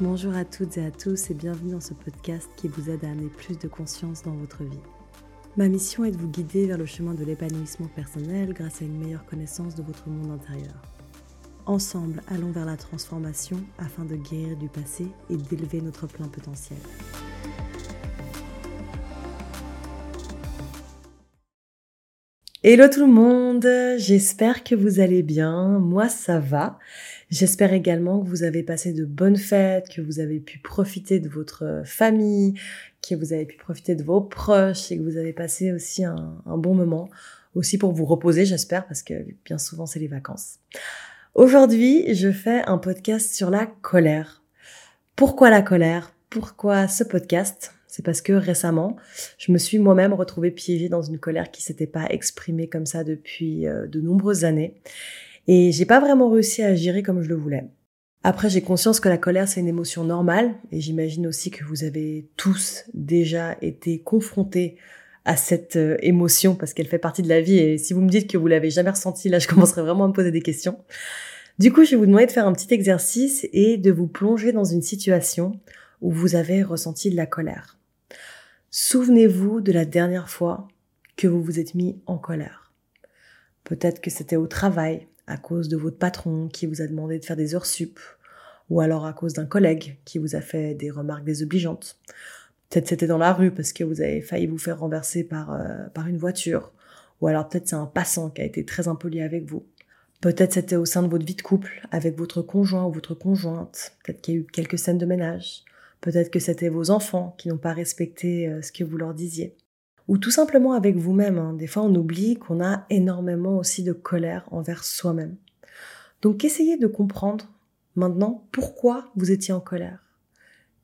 Bonjour à toutes et à tous et bienvenue dans ce podcast qui vous aide à amener plus de conscience dans votre vie. Ma mission est de vous guider vers le chemin de l'épanouissement personnel grâce à une meilleure connaissance de votre monde intérieur. Ensemble, allons vers la transformation afin de guérir du passé et d'élever notre plein potentiel. Hello tout le monde, j'espère que vous allez bien, moi ça va. J'espère également que vous avez passé de bonnes fêtes, que vous avez pu profiter de votre famille, que vous avez pu profiter de vos proches et que vous avez passé aussi un, bon moment, aussi pour vous reposer j'espère, parce que bien souvent c'est les vacances. Aujourd'hui je fais un podcast sur la colère. Pourquoi la colère? Pourquoi ce podcast? C'est parce que récemment, je me suis moi-même retrouvée piégée dans une colère qui s'était pas exprimée comme ça depuis euh, de nombreuses années. Et j'ai pas vraiment réussi à gérer comme je le voulais. Après, j'ai conscience que la colère, c'est une émotion normale, et j'imagine aussi que vous avez tous déjà été confrontés à cette euh, émotion parce qu'elle fait partie de la vie. Et si vous me dites que vous l'avez jamais ressentie, là, je commencerai vraiment à me poser des questions. Du coup, je vais vous demander de faire un petit exercice et de vous plonger dans une situation où vous avez ressenti de la colère. Souvenez-vous de la dernière fois que vous vous êtes mis en colère. Peut-être que c'était au travail, à cause de votre patron qui vous a demandé de faire des heures sup, ou alors à cause d'un collègue qui vous a fait des remarques désobligeantes. Peut-être c'était dans la rue parce que vous avez failli vous faire renverser par, euh, par une voiture, ou alors peut-être c'est un passant qui a été très impoli avec vous. Peut-être c'était au sein de votre vie de couple, avec votre conjoint ou votre conjointe. Peut-être qu'il y a eu quelques scènes de ménage. Peut-être que c'était vos enfants qui n'ont pas respecté euh, ce que vous leur disiez. Ou tout simplement avec vous-même. Hein. Des fois, on oublie qu'on a énormément aussi de colère envers soi-même. Donc, essayez de comprendre maintenant pourquoi vous étiez en colère.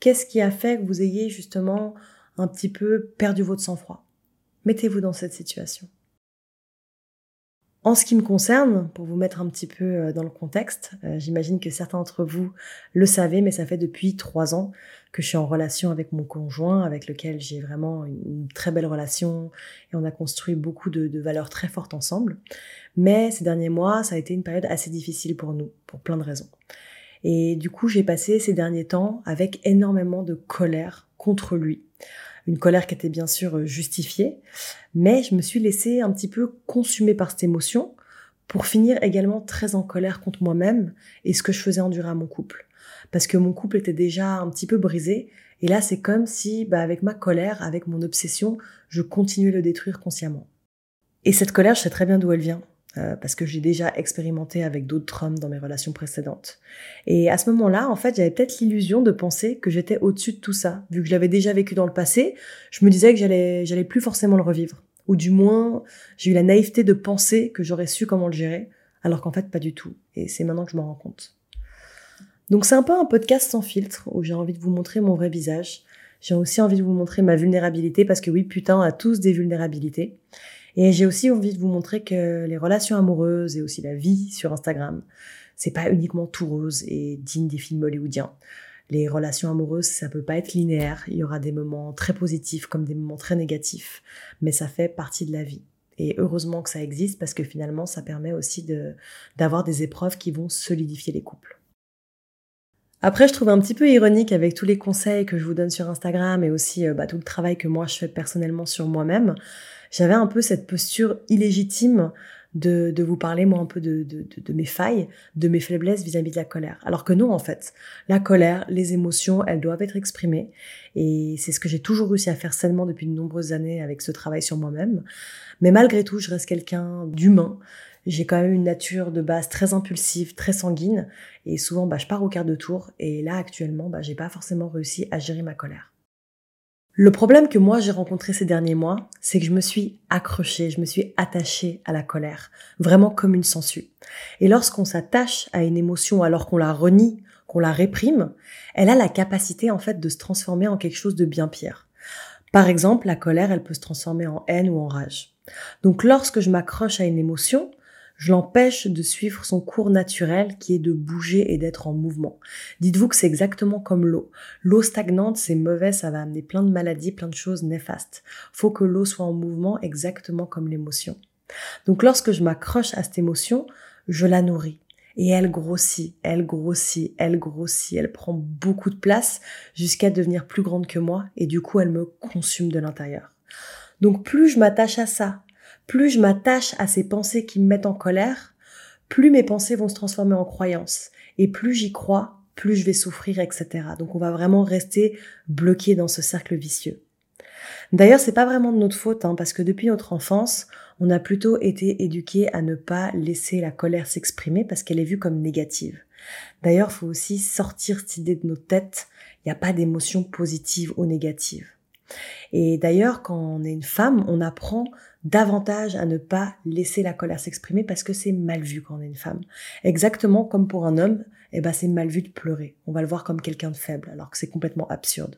Qu'est-ce qui a fait que vous ayez justement un petit peu perdu votre sang-froid? Mettez-vous dans cette situation. En ce qui me concerne, pour vous mettre un petit peu euh, dans le contexte, euh, j'imagine que certains d'entre vous le savez, mais ça fait depuis trois ans que je suis en relation avec mon conjoint, avec lequel j'ai vraiment une très belle relation et on a construit beaucoup de, de, valeurs très fortes ensemble. Mais ces derniers mois, ça a été une période assez difficile pour nous, pour plein de raisons. Et du coup, j'ai passé ces derniers temps avec énormément de colère contre lui une colère qui était bien sûr euh, justifiée, mais je me suis laissée un petit peu consumée par cette émotion pour finir également très en colère contre moi-même et ce que je faisais endurer à mon couple. Parce que mon couple était déjà un petit peu brisé, et là c'est comme si, bah, avec ma colère, avec mon obsession, je continuais le détruire consciemment. Et cette colère, je sais très bien d'où elle vient. Euh, parce que j'ai déjà expérimenté avec d'autres hommes dans mes relations précédentes. Et à ce moment-là, en fait, j'avais peut-être l'illusion de penser que j'étais au-dessus de tout ça. Vu que je l'avais déjà vécu dans le passé, je me disais que j'allais, j'allais plus forcément le revivre. Ou du moins, j'ai eu la naïveté de penser que j'aurais su comment le gérer, alors qu'en fait, pas du tout. Et c'est maintenant que je m'en rends compte. Donc c'est un peu un podcast sans filtre, où j'ai envie de vous montrer mon vrai visage. J'ai aussi envie de vous montrer ma vulnérabilité, parce que oui, putain, on a tous des vulnérabilités. Et j'ai aussi envie de vous montrer que les relations amoureuses et aussi la vie sur Instagram, c'est pas uniquement tout rose et digne des films hollywoodiens. Les relations amoureuses, ça peut pas être linéaire. Il y aura des moments très positifs comme des moments très négatifs, mais ça fait partie de la vie. Et heureusement que ça existe parce que finalement, ça permet aussi d'avoir des épreuves qui vont solidifier les couples. Après, je trouve un petit peu ironique avec tous les conseils que je vous donne sur Instagram et aussi euh, bah, tout le travail que moi je fais personnellement sur moi-même j'avais un peu cette posture illégitime de, de, vous parler, moi, un peu de, de, de mes failles, de mes faiblesses vis-à-vis de la colère. Alors que non, en fait, la colère, les émotions, elles doivent être exprimées. Et c'est ce que j'ai toujours réussi à faire sainement depuis de nombreuses années avec ce travail sur moi-même. Mais malgré tout, je reste quelqu'un d'humain. J'ai quand même une nature de base très impulsive, très sanguine. Et souvent, bah, je pars au quart de tour. Et là, actuellement, bah, j'ai pas forcément réussi à gérer ma colère. Le problème que moi j'ai rencontré ces derniers mois, c'est que je me suis accrochée, je me suis attachée à la colère, vraiment comme une sangsue. Et lorsqu'on s'attache à une émotion alors qu'on la renie, qu'on la réprime, elle a la capacité en fait de se transformer en quelque chose de bien pire. Par exemple, la colère, elle peut se transformer en haine ou en rage. Donc lorsque je m'accroche à une émotion, je l'empêche de suivre son cours naturel qui est de bouger et d'être en mouvement. Dites-vous que c'est exactement comme l'eau. L'eau stagnante, c'est mauvais, ça va amener plein de maladies, plein de choses néfastes. Faut que l'eau soit en mouvement exactement comme l'émotion. Donc lorsque je m'accroche à cette émotion, je la nourris. Et elle grossit, elle grossit, elle grossit, elle prend beaucoup de place jusqu'à devenir plus grande que moi et du coup elle me consume de l'intérieur. Donc plus je m'attache à ça, plus je m'attache à ces pensées qui me mettent en colère, plus mes pensées vont se transformer en croyances. Et plus j'y crois, plus je vais souffrir, etc. Donc on va vraiment rester bloqué dans ce cercle vicieux. D'ailleurs, c'est pas vraiment de notre faute, hein, parce que depuis notre enfance, on a plutôt été éduqué à ne pas laisser la colère s'exprimer parce qu'elle est vue comme négative. D'ailleurs, il faut aussi sortir cette idée de nos têtes. Il n'y a pas d'émotion positive ou négative. Et d'ailleurs, quand on est une femme, on apprend davantage à ne pas laisser la colère s'exprimer parce que c'est mal vu quand on est une femme. Exactement comme pour un homme, eh ben c'est mal vu de pleurer. On va le voir comme quelqu'un de faible, alors que c'est complètement absurde.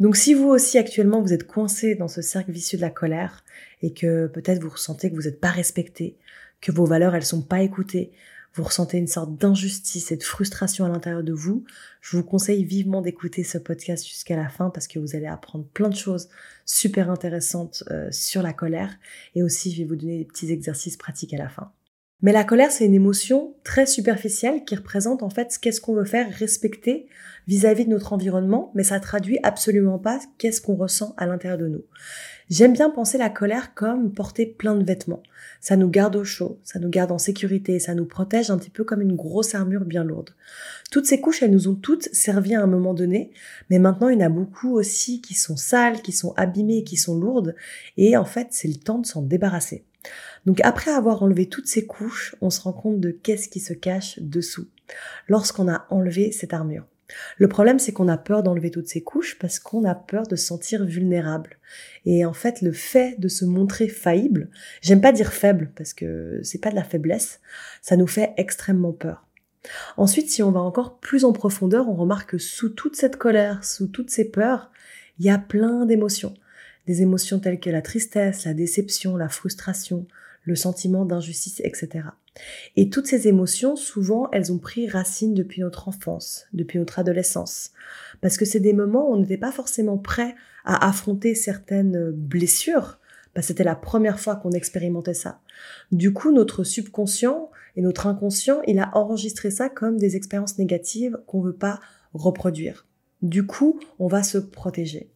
Donc si vous aussi actuellement vous êtes coincé dans ce cercle vicieux de la colère et que peut-être vous ressentez que vous n'êtes pas respecté, que vos valeurs elles sont pas écoutées, vous ressentez une sorte d'injustice et de frustration à l'intérieur de vous, je vous conseille vivement d'écouter ce podcast jusqu'à la fin parce que vous allez apprendre plein de choses super intéressantes euh, sur la colère et aussi je vais vous donner des petits exercices pratiques à la fin. Mais la colère, c'est une émotion très superficielle qui représente en fait qu'est-ce qu'on veut faire respecter vis-à-vis de notre environnement, mais ça traduit absolument pas qu'est-ce qu'on ressent à l'intérieur de nous. J'aime bien penser la colère comme porter plein de vêtements. Ça nous garde au chaud, ça nous garde en sécurité, ça nous protège un petit peu comme une grosse armure bien lourde. Toutes ces couches, elles nous ont toutes servi à un moment donné, mais maintenant il y en a beaucoup aussi qui sont sales, qui sont abîmées, qui sont lourdes, et en fait c'est le temps de s'en débarrasser. Donc après avoir enlevé toutes ces couches, on se rend compte de qu'est-ce qui se cache dessous lorsqu'on a enlevé cette armure. Le problème, c'est qu'on a peur d'enlever toutes ces couches parce qu'on a peur de se sentir vulnérable. Et en fait, le fait de se montrer faillible, j'aime pas dire faible parce que c'est pas de la faiblesse, ça nous fait extrêmement peur. Ensuite, si on va encore plus en profondeur, on remarque que sous toute cette colère, sous toutes ces peurs, il y a plein d'émotions. Des émotions telles que la tristesse, la déception, la frustration, le sentiment d'injustice, etc. Et toutes ces émotions, souvent, elles ont pris racine depuis notre enfance, depuis notre adolescence. Parce que c'est des moments où on n'était pas forcément prêt à affronter certaines blessures, parce que c'était la première fois qu'on expérimentait ça. Du coup, notre subconscient et notre inconscient, il a enregistré ça comme des expériences négatives qu'on veut pas reproduire. Du coup, on va se protéger.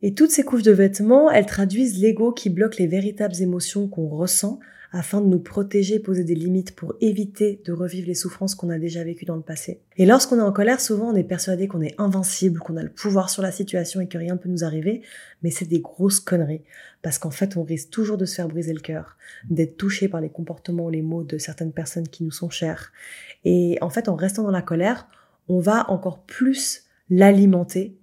Et toutes ces couches de vêtements, elles traduisent l'ego qui bloque les véritables émotions qu'on ressent afin de nous protéger, poser des limites pour éviter de revivre les souffrances qu'on a déjà vécues dans le passé. Et lorsqu'on est en colère, souvent on est persuadé qu'on est invincible, qu'on a le pouvoir sur la situation et que rien ne peut nous arriver, mais c'est des grosses conneries, parce qu'en fait on risque toujours de se faire briser le cœur, d'être touché par les comportements ou les mots de certaines personnes qui nous sont chères. Et en fait en restant dans la colère, on va encore plus l'alimenter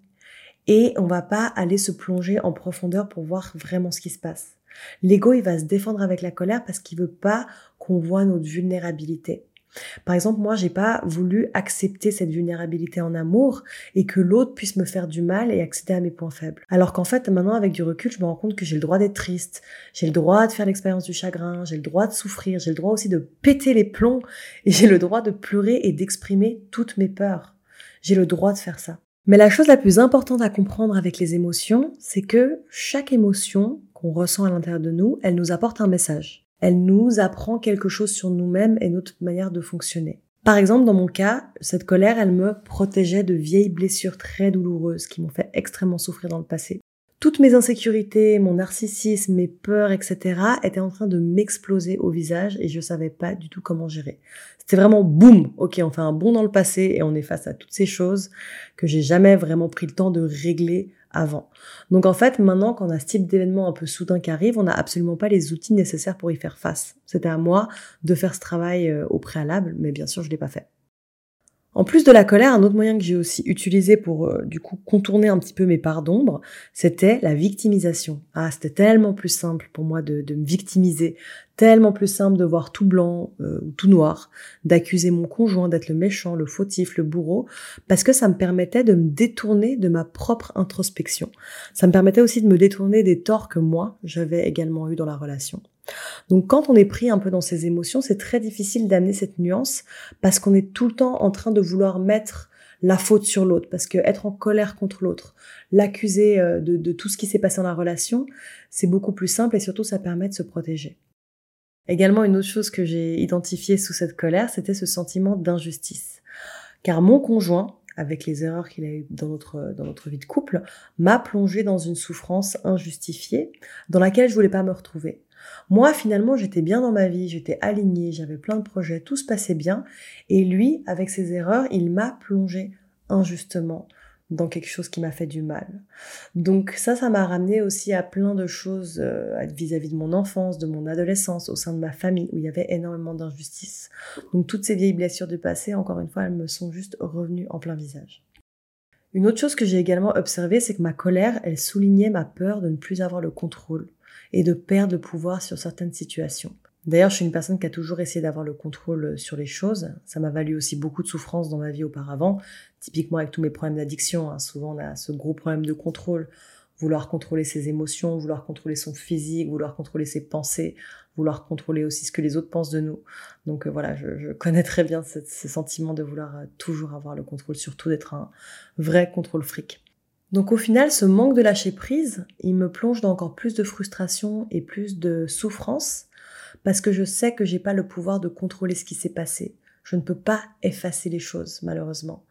et on va pas aller se plonger en profondeur pour voir vraiment ce qui se passe. L'ego, il va se défendre avec la colère parce qu'il veut pas qu'on voit notre vulnérabilité. Par exemple, moi, j'ai pas voulu accepter cette vulnérabilité en amour et que l'autre puisse me faire du mal et accéder à mes points faibles. Alors qu'en fait, maintenant, avec du recul, je me rends compte que j'ai le droit d'être triste, j'ai le droit de faire l'expérience du chagrin, j'ai le droit de souffrir, j'ai le droit aussi de péter les plombs et j'ai le droit de pleurer et d'exprimer toutes mes peurs. J'ai le droit de faire ça. Mais la chose la plus importante à comprendre avec les émotions, c'est que chaque émotion qu'on ressent à l'intérieur de nous, elle nous apporte un message. Elle nous apprend quelque chose sur nous-mêmes et notre manière de fonctionner. Par exemple, dans mon cas, cette colère, elle me protégeait de vieilles blessures très douloureuses qui m'ont fait extrêmement souffrir dans le passé. Toutes mes insécurités, mon narcissisme, mes peurs, etc. étaient en train de m'exploser au visage et je savais pas du tout comment gérer. C'était vraiment boum, ok, on fait un bond dans le passé et on est face à toutes ces choses que j'ai jamais vraiment pris le temps de régler avant. Donc en fait, maintenant qu'on a ce type d'événement un peu soudain qui arrive, on n'a absolument pas les outils nécessaires pour y faire face. C'était à moi de faire ce travail euh, au préalable, mais bien sûr, je l'ai pas fait. En plus de la colère, un autre moyen que j'ai aussi utilisé pour euh, du coup contourner un petit peu mes parts d'ombre, c'était la victimisation. Ah, c'était tellement plus simple pour moi de, me victimiser, tellement plus simple de voir tout blanc euh, ou tout noir, d'accuser mon conjoint d'être le méchant, le fautif, le bourreau, parce que ça me permettait de me détourner de ma propre introspection. Ça me permettait aussi de me détourner des torts que moi j'avais également eu dans la relation. Donc quand on est pris un peu dans ses émotions, c'est très difficile d'amener cette nuance parce qu'on est tout le temps en train de vouloir mettre la faute sur l'autre, parce que être en colère contre l'autre, l'accuser euh, de, tout ce qui s'est passé dans la relation, c'est beaucoup plus simple et surtout ça permet de se protéger. Également, une autre chose que j'ai identifiée sous cette colère, c'était ce sentiment d'injustice. Car mon conjoint, avec les erreurs qu'il a eues dans notre, dans notre vie de couple, m'a plongé dans une souffrance injustifiée dans laquelle je voulais pas me retrouver. Moi, finalement, j'étais bien dans ma vie, j'étais alignée, j'avais plein de projets, tout se passait bien. Et lui, avec ses erreurs, il m'a plongé injustement dans quelque chose qui m'a fait du mal. Donc ça, ça m'a ramené aussi à plein de choses euh, vis-à-vis de mon enfance, de mon adolescence, au sein de ma famille, où il y avait énormément d'injustice. Donc toutes ces vieilles blessures du passé, encore une fois, elles me sont juste revenues en plein visage. Une autre chose que j'ai également observée, c'est que ma colère, elle soulignait ma peur de ne plus avoir le contrôle et de perdre le pouvoir sur certaines situations. D'ailleurs, je suis une personne qui a toujours essayé d'avoir le contrôle euh, sur les choses. Ça m'a valu aussi beaucoup de souffrance dans ma vie auparavant. Typiquement avec tous mes problèmes d'addiction, hein. souvent on a ce gros problème de contrôle. Vouloir contrôler ses émotions, vouloir contrôler son physique, vouloir contrôler ses pensées, vouloir contrôler aussi ce que les autres pensent de nous. Donc euh, voilà, je, connais très bien ce, ce sentiment de vouloir euh, toujours avoir le contrôle, surtout d'être un vrai contrôle fric. Donc au final, ce manque de lâcher prise, il me plonge dans encore plus de frustration et plus de souffrance parce que je sais que j'ai pas le pouvoir de contrôler ce qui s'est passé. Je ne peux pas effacer les choses, malheureusement.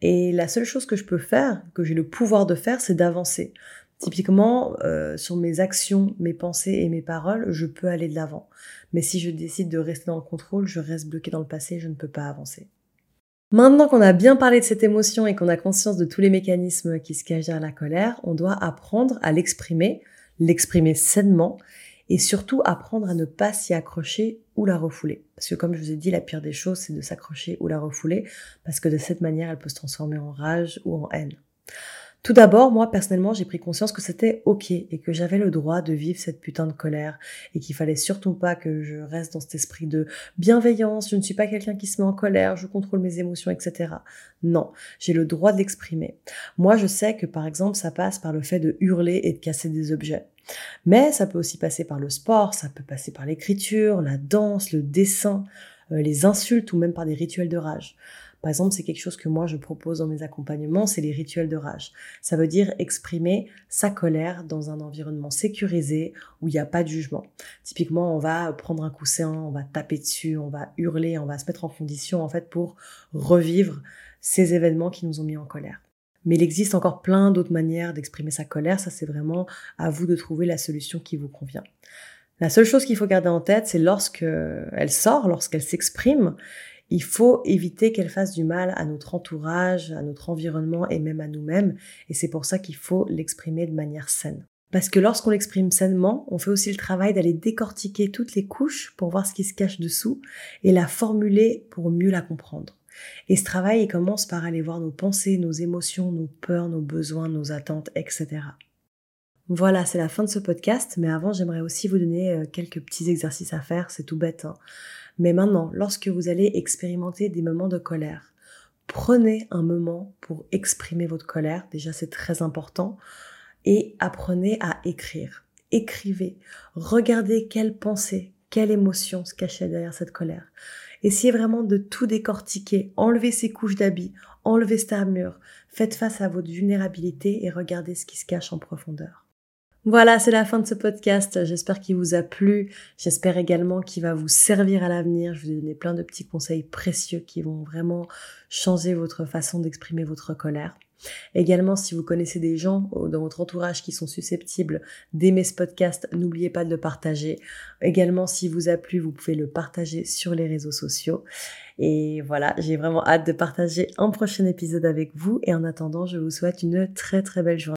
Et la seule chose que je peux faire, que j'ai le pouvoir de faire, c'est d'avancer. Typiquement, euh, sur mes actions, mes pensées et mes paroles, je peux aller de l'avant. Mais si je décide de rester dans le contrôle, je reste bloqué dans le passé, je ne peux pas avancer. Maintenant qu'on a bien parlé de cette émotion et qu'on a conscience de tous les mécanismes qui se cachent derrière la colère, on doit apprendre à l'exprimer, l'exprimer sainement et surtout apprendre à ne pas s'y accrocher ou la refouler. Parce que comme je vous ai dit, la pire des choses, c'est de s'accrocher ou la refouler, parce que de cette manière, elle peut se transformer en rage ou en haine. Tout d'abord, moi personnellement, j'ai pris conscience que c'était ok et que j'avais le droit de vivre cette putain de colère et qu'il fallait surtout pas que je reste dans cet esprit de bienveillance, je ne suis pas quelqu'un qui se met en colère, je contrôle mes émotions, etc. Non, j'ai le droit de l'exprimer. Moi, je sais que par exemple, ça passe par le fait de hurler et de casser des objets. Mais ça peut aussi passer par le sport, ça peut passer par l'écriture, la danse, le dessin, euh, les insultes ou même par des rituels de rage. Par exemple, c'est quelque chose que moi je propose dans mes accompagnements, c'est les rituels de rage. Ça veut dire exprimer sa colère dans un environnement sécurisé où il n'y a pas de jugement. Typiquement, on va prendre un coussin, on va taper dessus, on va hurler, on va se mettre en condition en fait pour revivre ces événements qui nous ont mis en colère. Mais il existe encore plein d'autres manières d'exprimer sa colère, ça c'est vraiment à vous de trouver la solution qui vous convient. La seule chose qu'il faut garder en tête, c'est lorsque elle sort, lorsqu'elle s'exprime, il faut éviter qu'elle fasse du mal à notre entourage, à notre environnement et même à nous-mêmes. Et c'est pour ça qu'il faut l'exprimer de manière saine. Parce que lorsqu'on l'exprime sainement, on fait aussi le travail d'aller décortiquer toutes les couches pour voir ce qui se cache dessous et la formuler pour mieux la comprendre. Et ce travail, il commence par aller voir nos pensées, nos émotions, nos peurs, nos besoins, nos attentes, etc. Voilà, c'est la fin de ce podcast, mais avant, j'aimerais aussi vous donner euh, quelques petits exercices à faire, c'est tout bête. Hein. Mais maintenant, lorsque vous allez expérimenter des moments de colère, prenez un moment pour exprimer votre colère. Déjà, c'est très important. Et apprenez à écrire. Écrivez. Regardez quelle pensée, quelle émotion se cachait derrière cette colère. Essayez vraiment de tout décortiquer. Enlevez ces couches d'habits. Enlevez cette armure. Faites face à votre vulnérabilité et regardez ce qui se cache en profondeur. Voilà, c'est la fin de ce podcast. J'espère qu'il vous a plu. J'espère également qu'il va vous servir à l'avenir. Je vous ai donné plein de petits conseils précieux qui vont vraiment changer votre façon d'exprimer votre colère. Également, si vous connaissez des gens dans votre entourage qui sont susceptibles d'aimer ce podcast, n'oubliez pas de le partager. Également, si vous a plu, vous pouvez le partager sur les réseaux sociaux. Et voilà, j'ai vraiment hâte de partager un prochain épisode avec vous. Et en attendant, je vous souhaite une très très belle journée.